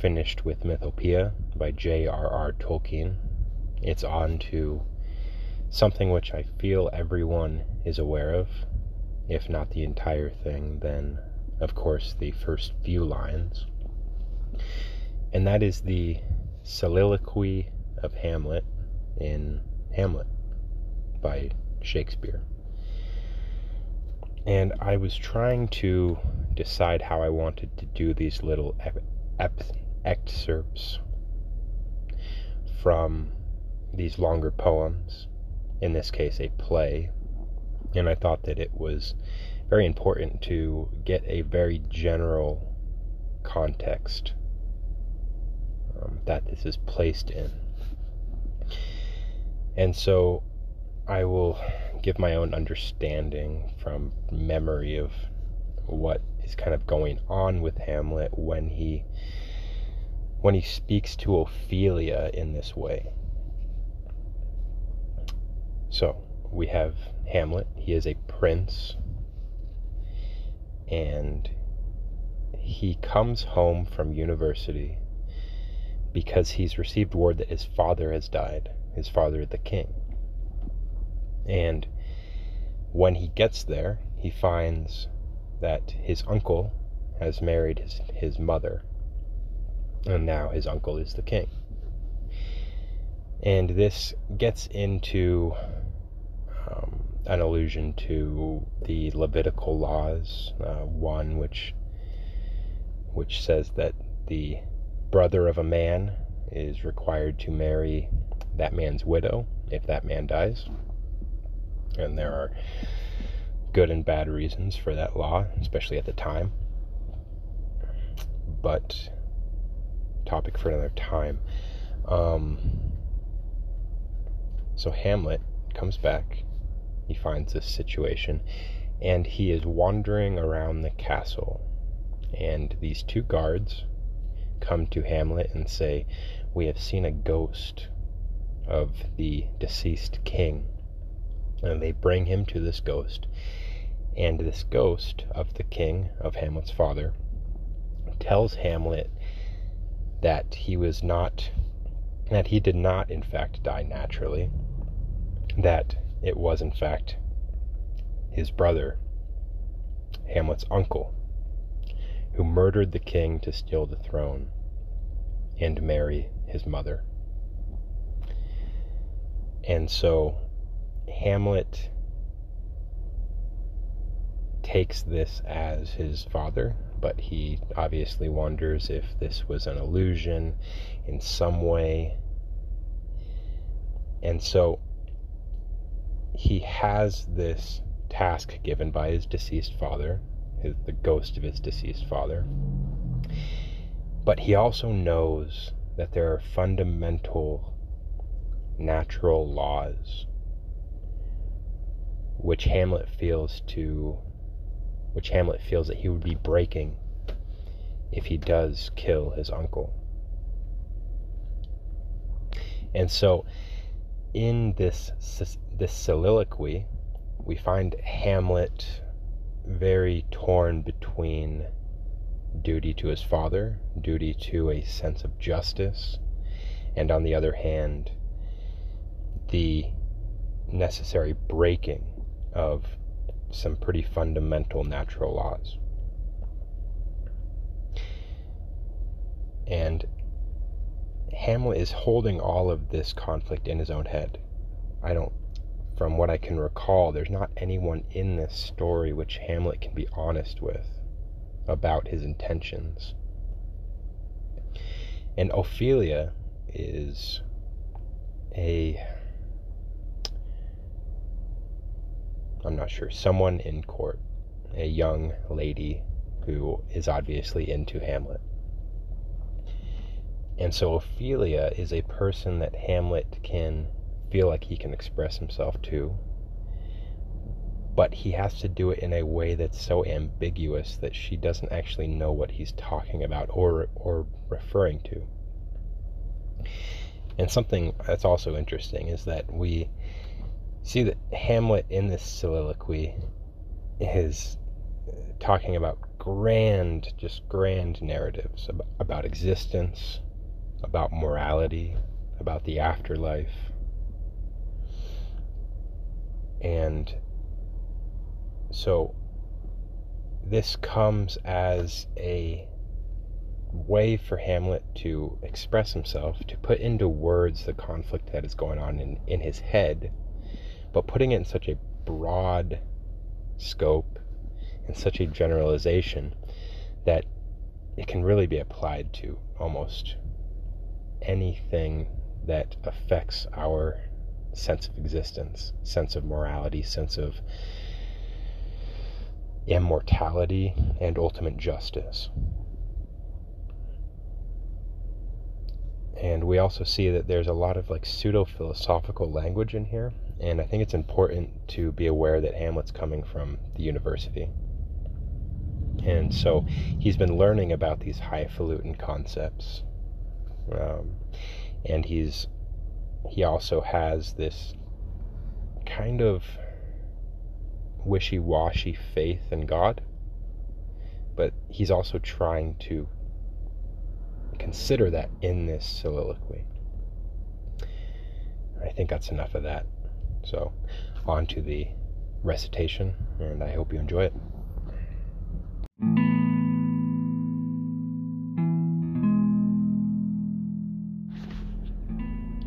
finished with Mythopoeia by J.R.R. Tolkien. It's on to something which I feel everyone is aware of, if not the entire thing, then of course the first few lines. And that is the soliloquy of Hamlet in Hamlet by Shakespeare. And I was trying to decide how I wanted to do these little ep- ep- excerpts from these longer poems, in this case, a play. And I thought that it was very important to get a very general context um, that this is placed in. And so I will give my own understanding from memory of what is kind of going on with Hamlet when he when he speaks to Ophelia in this way. So, we have Hamlet. He is a prince and he comes home from university because he's received word that his father has died, his father, the king. And when he gets there, he finds that his uncle has married his, his mother, and now his uncle is the king. And this gets into um, an allusion to the Levitical laws, uh, one which which says that the brother of a man is required to marry that man's widow if that man dies. And there are good and bad reasons for that law, especially at the time. But, topic for another time. Um, so Hamlet comes back, he finds this situation, and he is wandering around the castle. And these two guards come to Hamlet and say, We have seen a ghost of the deceased king. And they bring him to this ghost. And this ghost of the king, of Hamlet's father, tells Hamlet that he was not, that he did not, in fact, die naturally, that it was, in fact, his brother, Hamlet's uncle, who murdered the king to steal the throne and marry his mother. And so Hamlet takes this as his father, but he obviously wonders if this was an illusion in some way. And so he has this task given by his deceased father his, the ghost of his deceased father. But he also knows that there are fundamental natural laws which Hamlet feels to which Hamlet feels that he would be breaking if he does kill his uncle. And so in this this soliloquy we find Hamlet very torn between duty to his father, duty to a sense of justice, and on the other hand, the necessary breaking of some pretty fundamental natural laws. And Hamlet is holding all of this conflict in his own head. I don't from what I can recall, there's not anyone in this story which Hamlet can be honest with about his intentions. And Ophelia is a. I'm not sure, someone in court, a young lady who is obviously into Hamlet. And so Ophelia is a person that Hamlet can feel like he can express himself to. But he has to do it in a way that's so ambiguous that she doesn't actually know what he's talking about or or referring to. And something that's also interesting is that we see that Hamlet in this soliloquy is talking about grand, just grand narratives about, about existence, about morality, about the afterlife. And so this comes as a way for Hamlet to express himself, to put into words the conflict that is going on in, in his head, but putting it in such a broad scope and such a generalization that it can really be applied to almost anything that affects our sense of existence, sense of morality, sense of immortality, and ultimate justice. And we also see that there's a lot of like pseudo philosophical language in here. And I think it's important to be aware that Hamlet's coming from the university. And so he's been learning about these highfalutin concepts. Um, and he's he also has this kind of wishy-washy faith in God. But he's also trying to consider that in this soliloquy. I think that's enough of that. So, on to the recitation, and I hope you enjoy it.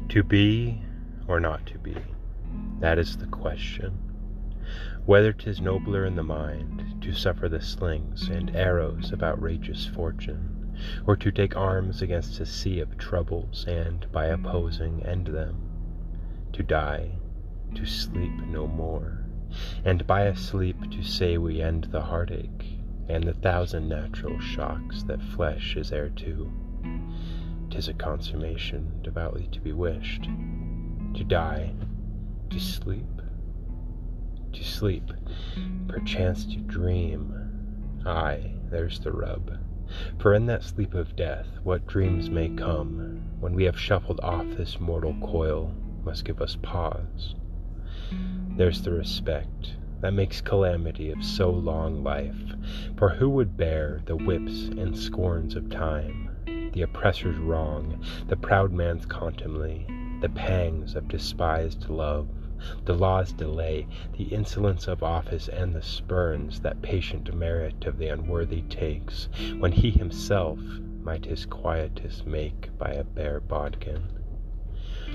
To be or not to be, that is the question. Whether 'tis nobler in the mind to suffer the slings and arrows of outrageous fortune or to take arms against a sea of troubles, and, by opposing, end them. To die, to sleep no more, and by a sleep to say we end the heartache, and the thousand natural shocks that flesh is heir to. 'Tis a consummation devoutly to be wished. To die, to sleep, to sleep, perchance to dream. Ay, there's the rub. For in that sleep of death, what dreams may come, when we have shuffled off this mortal coil, must give us pause. There's the respect that makes calamity of so long life, for who would bear the whips and scorns of time, the oppressor's wrong, the proud man's contumely, the pangs of despised love? the law's delay, the insolence of office, and the spurns that patient merit of the unworthy takes, when he himself might his quietus make by a bare bodkin,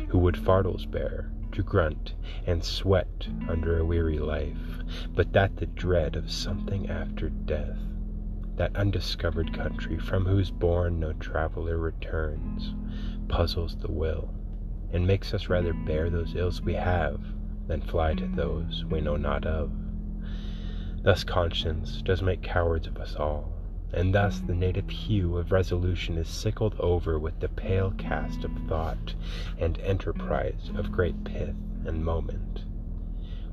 who would fardels bear, to grunt and sweat under a weary life, but that the dread of something after death, that undiscovered country from whose bourne no traveller returns, puzzles the will, and makes us rather bear those ills we have than fly to those we know not of. Thus conscience does make cowards of us all, and thus the native hue of resolution is sickled over with the pale cast of thought and enterprise of great pith and moment.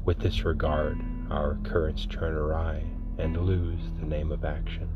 With this regard, our currents turn awry and lose the name of action.